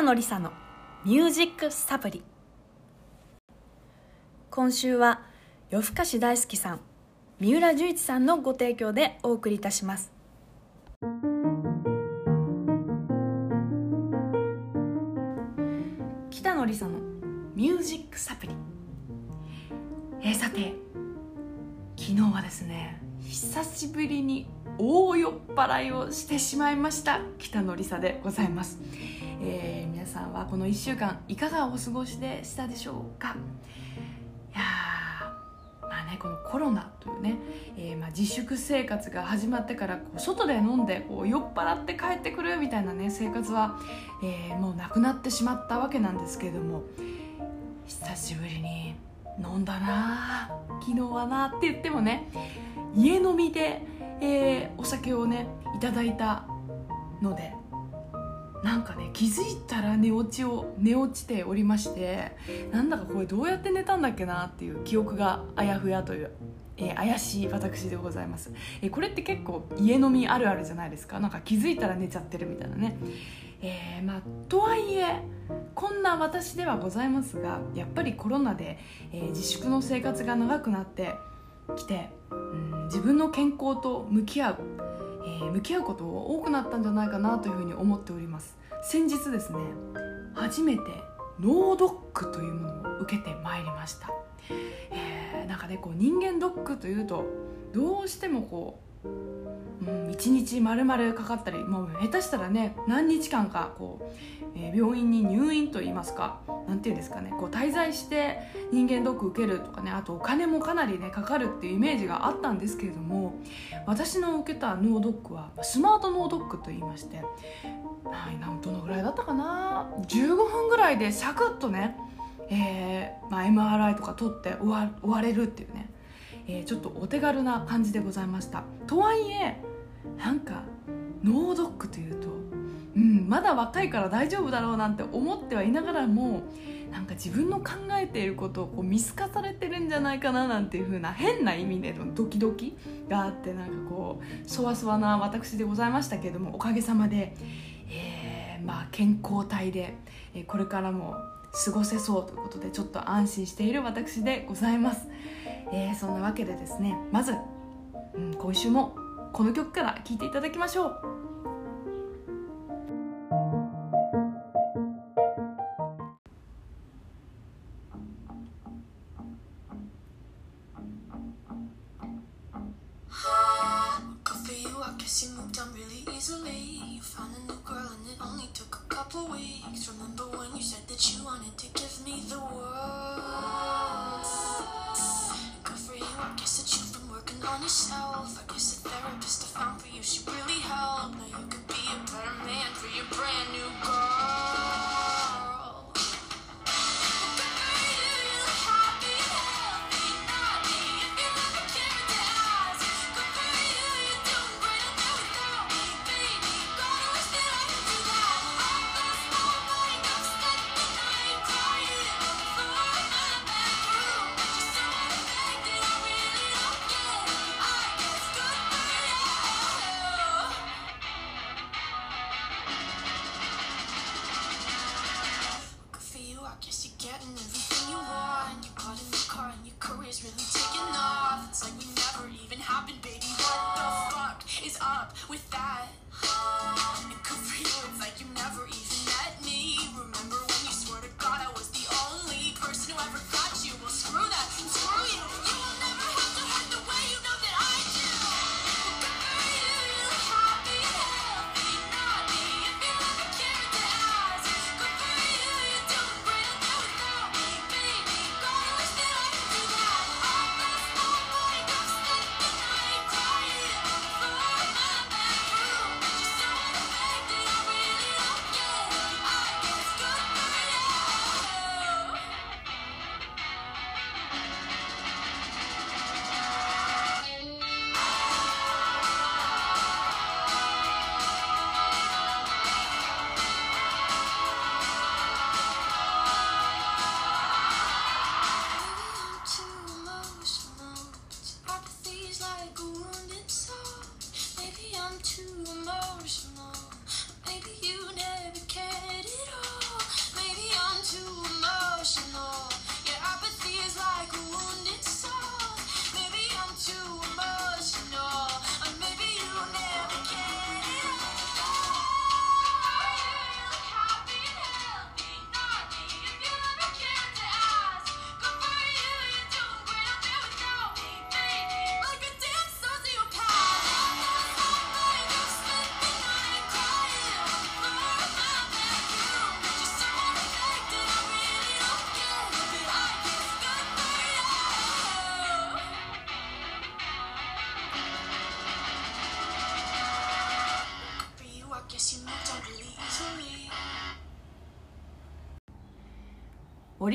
北野梨沙のミュージックサプリ。今週は夜更かし大好きさん三浦十一さんのご提供でお送りいたします。北野梨沙のミュージックサプリ。えー、さて昨日はですね久しぶりに大酔っ払いをしてしまいました北野梨沙でございます、えー、皆さんはこの1週間いかがお過ごしでしたでしょうか？いやまあねこのコロナというね、えー、まあ自粛生活が始まってからこう外で飲んでこう酔っ払って帰ってくるみたいなね生活は、えー、もうなくなってしまったわけなんですけれども久しぶりに飲んだな昨日はなって言ってもね家飲みでえー、お酒をねいただいたのでなんかね気づいたら寝落ちを寝落ちておりましてなんだかこれどうやって寝たんだっけなっていう記憶があやふやという、えー、怪しい私でございます、えー、これって結構家飲みあるあるじゃないですか？なんか気づいたら寝ちゃってるみたいなね。えー、まあ、とはいえこんな私ではございますがやっぱりコロナで、え自粛の生活が長くなってきてうん自分の健康と向き合う、えー、向き合うこと多くなったんじゃないかなというふうに思っております。先日ですね初めて脳ドックというものを受けてまいりました、えー、なんかねこう人間ドックというとどうしてもこううん、1日丸々かかったりもう下手したらね何日間かこう、えー、病院に入院といいますか何て言うんですかねこう滞在して人間ドック受けるとかねあとお金もかなりねかかるっていうイメージがあったんですけれども私の受けた脳ドックはスマート脳ドックと言いましてはいなんどのぐらいだったかな15分ぐらいでサクッとね、えーまあ、MRI とか取って終わ終われるっていうねえー、ちょっとお手軽な感じでございましたとはいえなんかノードックというと、うん、まだ若いから大丈夫だろうなんて思ってはいながらもなんか自分の考えていることをこう見透かされてるんじゃないかななんていう風な変な意味でのドキドキがあってなんかこうそわそわな私でございましたけれどもおかげさまで、えー、まあ、健康体で、えこれからも過ごせそうということでちょっと安心している私でございます。えー、そんなわけでですねまず、うん、今週もこの曲から聴いていただきましょう。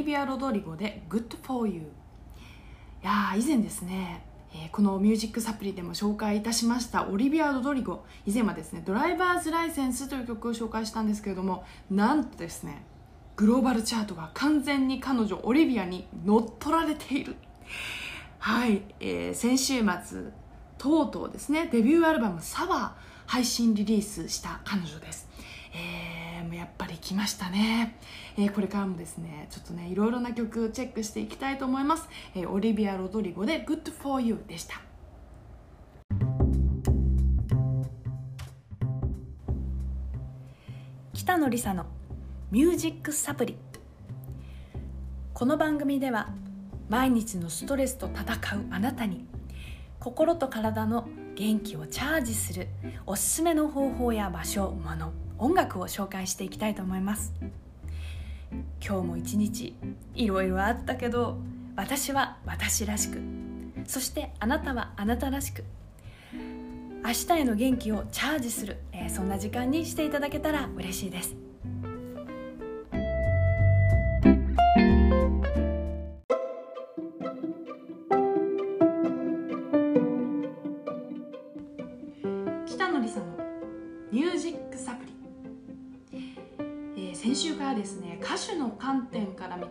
リビア・ロドリゴで「Good for You」いや以前ですねえー、このミュージックサプリでも紹介いたしましたオリビア・ロドリゴ以前はですね「ドライバーズ・ライセンス」という曲を紹介したんですけれどもなんとですねグローバルチャートが完全に彼女オリビアに乗っ取られている。はい、えー、先週末とうとうですねデビューアルバム「サワー」配信リリースした彼女です、えー、やっぱり来ましたね、えー、これからもですねちょっとねいろいろな曲チェックしていきたいと思います、えー、オリビア・ロドリゴで「Good for You」でした。北野梨沙のミュージックサプリこの番組では毎日のストレスと戦うあなたに心と体の元気をチャージするおすすめの方法や場所物音楽を紹介していきたいと思います。今日も一日いろいろあったけど私は私らしくそしてあなたはあなたらしく明日への元気をチャージする、えー、そんな時間にしていただけたら嬉しいです。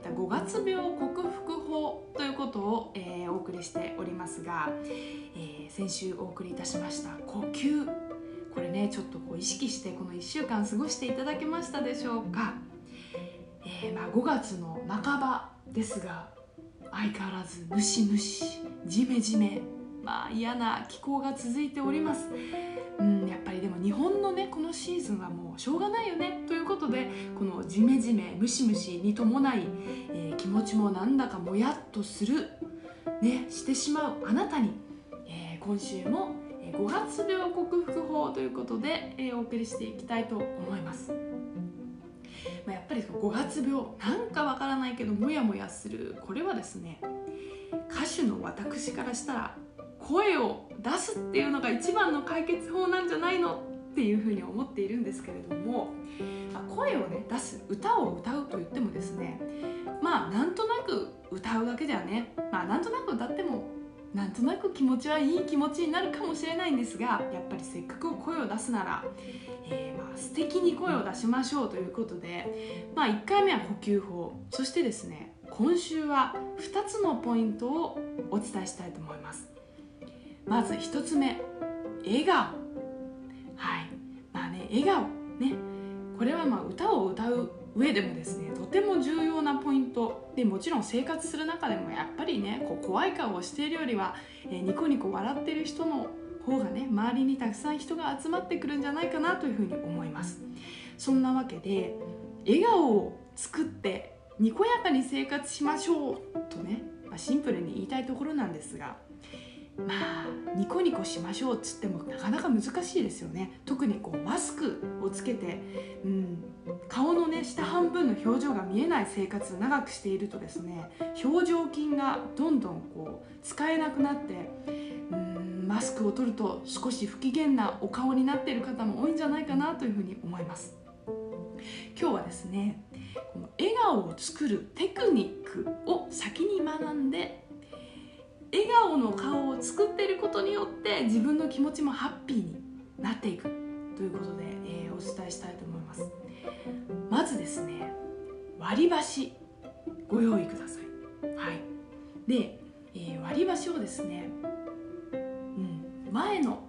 から見た5月病克服法ということを、えー、お送りしておりますが、えー、先週お送りいたしました呼吸。これねちょっとこう意識してこの1週間過ごしていただけましたでしょうか、えー、まあ、5月の半ばですが相変わらずムシムシジメジメまあ嫌な気候が続いております。うんやっぱりでも日本のねこのシーズンはもうしょうがないよねということでこのジメジメムシムシに伴い、えー、気持ちもなんだかもやっとするねしてしまうあなたに、えー、今週も5月病克服法ということで、えー、お送りしていきたいと思います。まあ、やっぱり5月病なんかわからないけどモヤモヤするこれはですね歌手の私からしたら声を出すっていうのが一番の解決法なんじゃないのっていうふうに思っているんですけれども、声をね出す歌を歌うと言ってもですねまあなんとなく歌うだけではねまあなんとなく歌ってもなんとなく気持ちはいい気持ちになるかもしれないんですがやっぱりせっかく声を出すなら、えー、まあ素敵に声を出しましょうということで、まあ、1回目は呼吸法そしてですね今週は2つのポイントをお伝えしたいと思います。まず1つ目笑顔。はい。まあね笑顔。ね。これはまあ歌を歌う上でもですねとても重要なポイント。でもちろん生活する中でもやっぱりねこう怖い顔をしているよりは、えー、ニコニコ笑ってる人の方がね周りにたくさん人が集まってくるんじゃないかなというふうに思います。そんなわけで笑顔を作ってにこやかに生活しましょうとね、まあ、シンプルに言いたいところなんですがまあニコニコしましょうっつってもなかなか難しいですよね。特にこうマスクをつけて、うん、顔のね下半分の表情が見えない生活長くしているとですね表情筋がどんどんこう使えなくなってうんマスクを取ると少し不機嫌なお顔になっている方も多いんじゃないかなというふうに思います。今日はですねこの笑顔を作るテクニックを先に学んで笑顔の顔を作っていることによって自分の気持ちもハッピーになっていくということで、えー、お伝えしたいと思います。まずですね割り箸ご用意ください。はい。で、えー、割り箸をですね、うん、前の、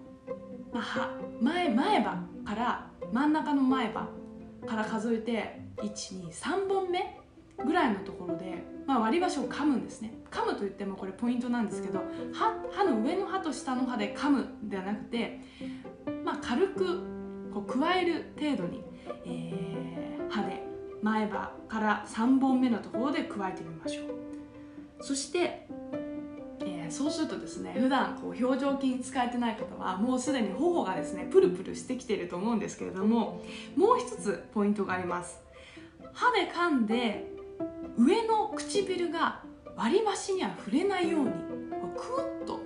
まあ、前前歯から真ん中の前歯から数えて123本目ぐらいのところで、まあ、割り箸を噛むんですね。噛むといってもこれポイントなんですけど歯歯の上の歯と下の歯で噛むではなくて、まあ、軽くこう加える程度に、えー、歯で前歯から3本目のところで加えてみましょう。そして、えー、そうするとですね普段こう表情筋使えてない方はもうすでに頬がですねプルプルしてきていると思うんですけれどももう一つポイントがあります。歯で噛んで上の唇が割り箸には触れないようにクーッと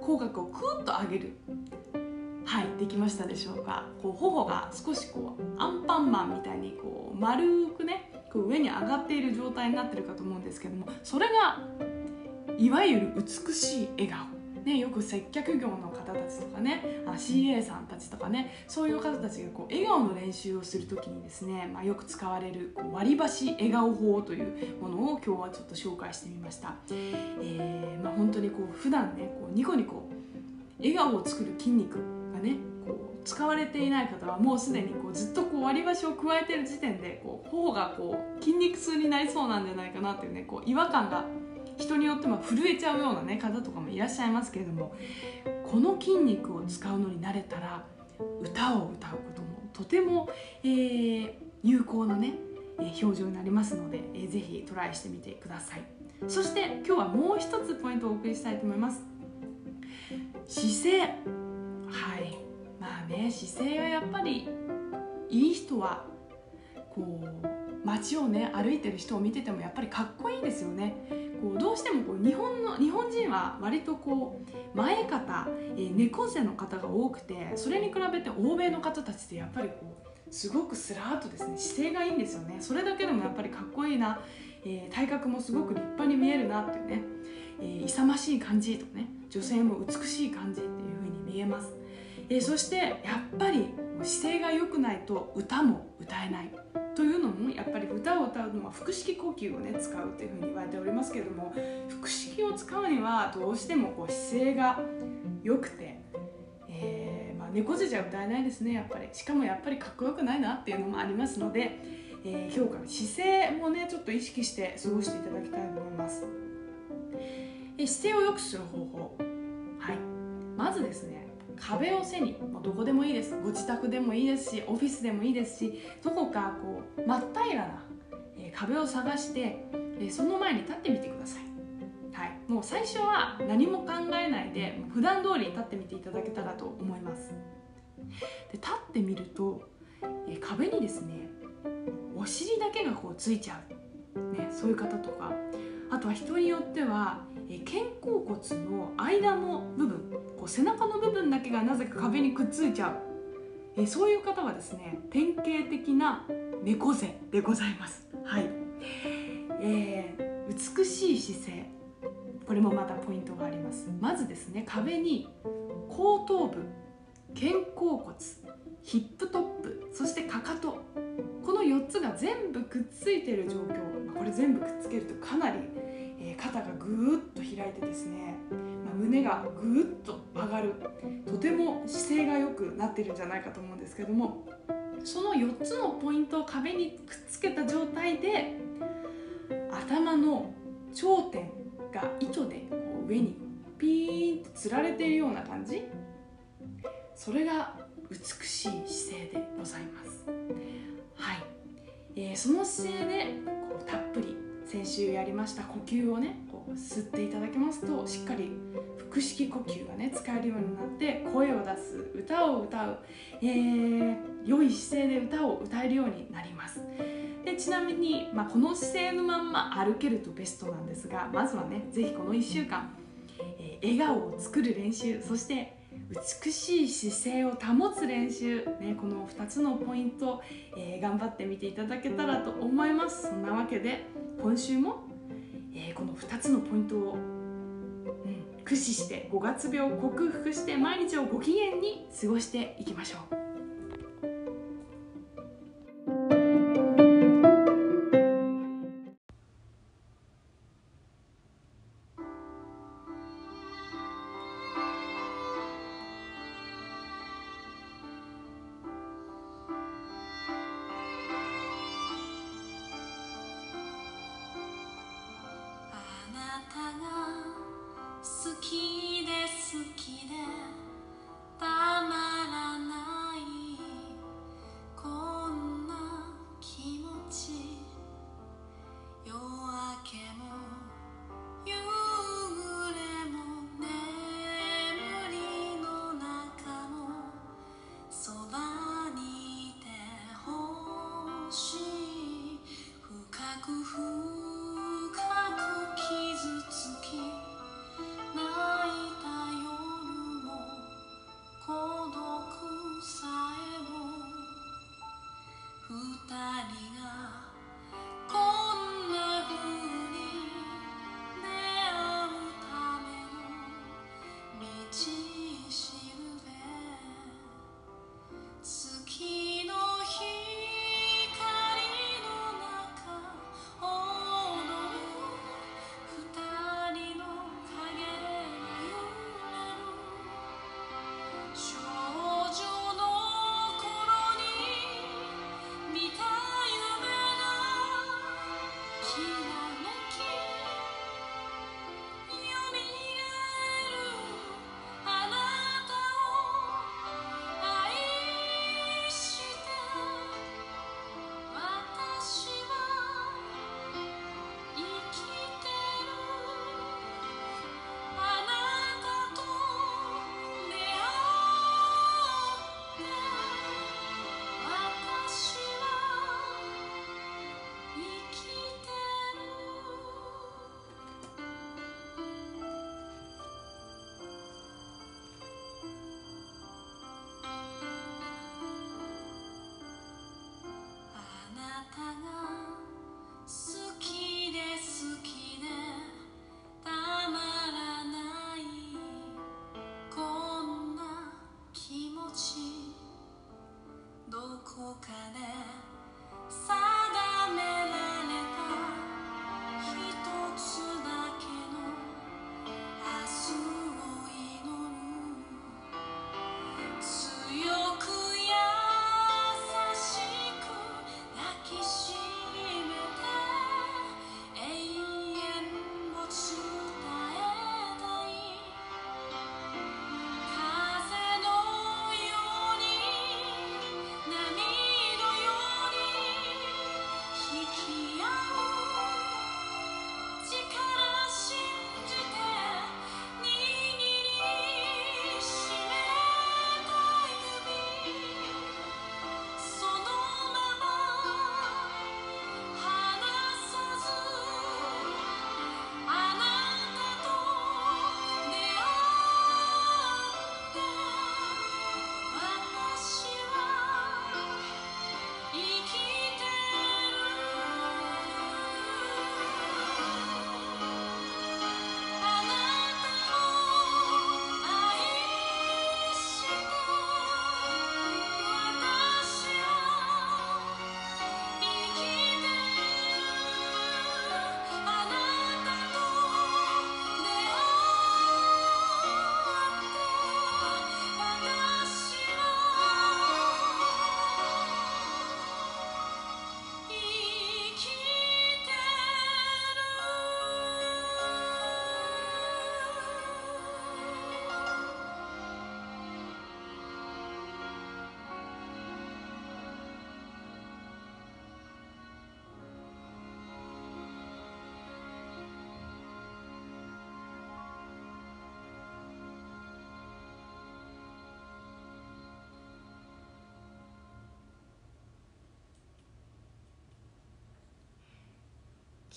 口角をクーッと上げる。はいできましたでしょうか。こう頬が少しこうアンパンマンみたいにこう丸くねこう上に上がっている状態になってるかと思うんですけどもそれがいわゆる美しい笑顔。ね、よく接客業の方たちとかねあ CA さんたちとかねそういう方たちがこう笑顔の練習をする時にですね、まあ、よく使われるこう割り箸笑顔法というものを今日はちょっと紹介してみました、えーまあ、本当にこう普段ねこうニコニコ笑顔を作る筋肉がねこう使われていない方はもうすでにこうずっとこう割り箸を加えてる時点でこう頬がこう筋肉痛になりそうなんじゃないかなっていうねこう違和感が人によっても震えちゃうような、ね、方とかもいらっしゃいますけれどもこの筋肉を使うのに慣れたら歌を歌うこともとても、えー、有効なね表情になりますので、えー、ぜひトライしてみてください。そして今日はもう一つポイントをお送りしたいと思います。姿勢。はい。まあね姿勢がやっぱりいい人はこう街をね歩いてる人を見ててもやっぱりかっこいいですよね。こうどうしてもこう日本の日本人は割とこう前肩、えー、猫背の方が多くてそれに比べて欧米の方たちってやっぱりこうすごくスラーとですね姿勢がいいんですよね。それだけでもやっぱりかっこいいな、えー、体格もすごく立派に見えるなっていうね、えー、勇ましい感じとかね女性も美しい感じっていう風に見えます、えー、そしてやっぱり姿勢が良くないと歌も歌えないというのもやっぱり歌を歌うのは腹式呼吸をね使うというふうに言われておりますけれども腹式を使うにはどうしてもこう姿勢が良くて、えー、まあ、猫背じゃ歌えないですね。やっぱりしかもやっぱりかっこよくないなっていうのもありますので、えー、評価の姿勢もねちょっと意識して過ごしていただきたいと思います、え、姿勢を良くする方法。はい。まずですね壁を背にどこでもいいです。ご自宅でもいいですしオフィスでもいいですしどこかこう真っ平らな壁を探してその前に立ってみてください、はい、もう最初は何も考えないで普段通りに立ってみていただけたらと思います。で立ってみると壁にですねお尻だけがこうついちゃう、ね、そういう方とか。あとは人によっては肩甲骨の間の部分こう背中の部分だけがなぜか壁にくっついちゃう。えそういう方はですね典型的な猫背。でございます。はい、えー、美しい姿勢。これもまたポイントがあります。まずですね壁に後頭部肩甲骨ヒップトップそしてかかと。この4つが全部くっついている状況。これ全部くっつけるとかなり肩がぐーっと開いてですね、まあ、胸がぐーっと上がる。とても姿勢が良くなっているんじゃないかと思うんですけどもその4つのポイントを壁にくっつけた状態で頭の頂点が糸でこう上にピーンとつられているような感じ。それが美しい姿勢でございます。はい、えー、その姿勢でこうたっぷり先週やりました呼吸をねこう吸っていただきますとしっかり腹式呼吸がね使えるようになって声を出す歌を歌う、えー、良い姿勢で歌を歌えるようになります。でちなみに、まあ、この姿勢のまんま歩けるとベストなんですがまずはね是非この1週間、えー、笑顔を作る練習そして美しい姿勢を保つ練習、ね、この2つのポイント、えー、頑張ってみていただけたらと思います。そんなわけで今週も、えー、この2つのポイントを、うん、駆使して5月病を克服して毎日をご機嫌に過ごしていきましょう。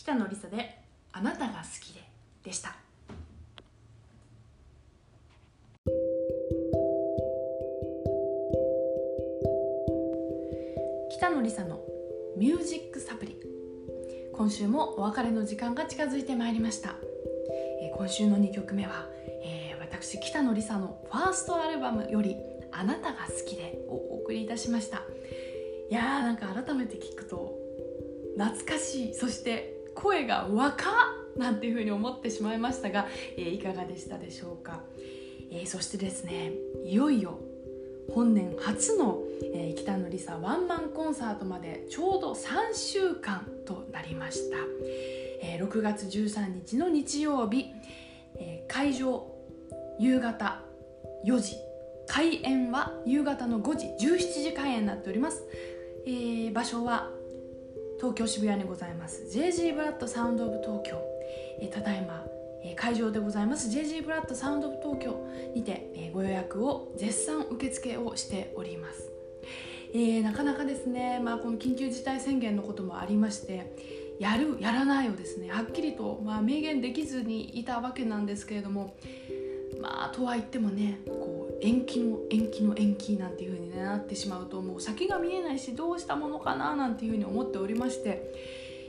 北野梨沙で「あなたが好きで」でした。北野梨沙の「ミュージックサプリ」今週もお別れの時間が近づいてまいりました、え、今週の2曲目は、えー、私北野梨沙のファーストアルバムより「あなたが好きで」をお送りいたしました。いやーなんか改めて聞くと懐かしい。そして声が若なんていうふうに思ってしまいましたが、えー、いかがでしたでしょうか、えー、そしてですねいよいよ本年初の、えー、北野梨沙ワンマンコンサートまでちょうど3週間となりました、えー、6月13日の日曜日、えー、会場夕方4時開演は夕方の5時17時開演になっております、えー、場所は東京渋谷にございます。JG ブラッドサウンドオブ東京、えー、ただいま、えー、会場でございます。JG ブラッドサウンドオブ東京にて、えー、ご予約を絶賛受付をしております、えー、なかなかですね、まあ、この緊急事態宣言のこともありましてやるやらないをですねはっきりと、まあ、明言できずにいたわけなんですけれどもまあとは言ってもねこう延期の延期の延期なんていう風に、なってしまうともう先が見えないしどうしたものかななんていう風に思っておりまして、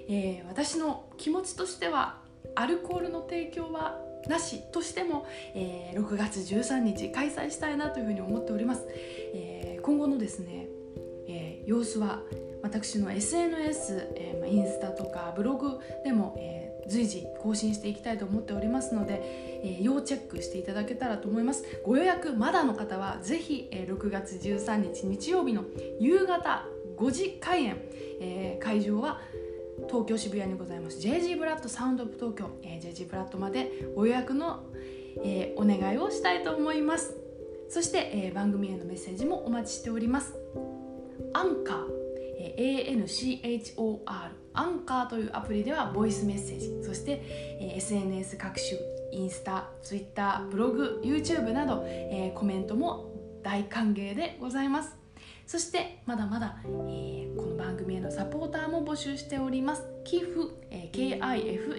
えー、私の気持ちとしてはアルコールの提供はなしとしても、えー、6月13日開催したいなというふうに思っております、えー、今後のですね、えー、様子は私の SNS、えーま、インスタとかブログでも、えー随時更新していきたいと思っておりますので、えー、要チェックしていただけたらと思います。ご予約まだの方はぜひ、えー、6月13日日曜日の夕方5時開演、えー、会場は東京渋谷にございます。JG ブラッドサウンドオブ東京、えー、JG ブラッドまでご予約の、えー、お願いをしたいと思います。そして、えー、番組へのメッセージもお待ちしております。アンカー、えー、ANCHOR アンカーというアプリではボイスメッセージそして、え、SNS 各種インスタ、ツイッター、ブログ、YouTube など、えー、コメントも大歓迎でございます。そしてまだまだ、えー、この番組へのサポーターも募集しております。寄付、えー、KIFF、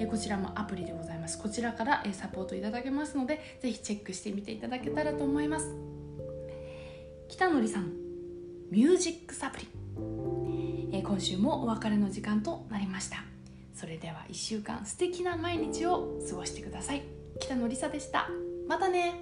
え、こちらもアプリでございます。こちらから、え、サポートいただけますのでぜひチェックしてみていただけたらと思います。北野さんミュージックサプリ。今週もお別れの時間となりました。それでは1週間素敵な毎日を過ごしてください。北野梨沙でした。またね。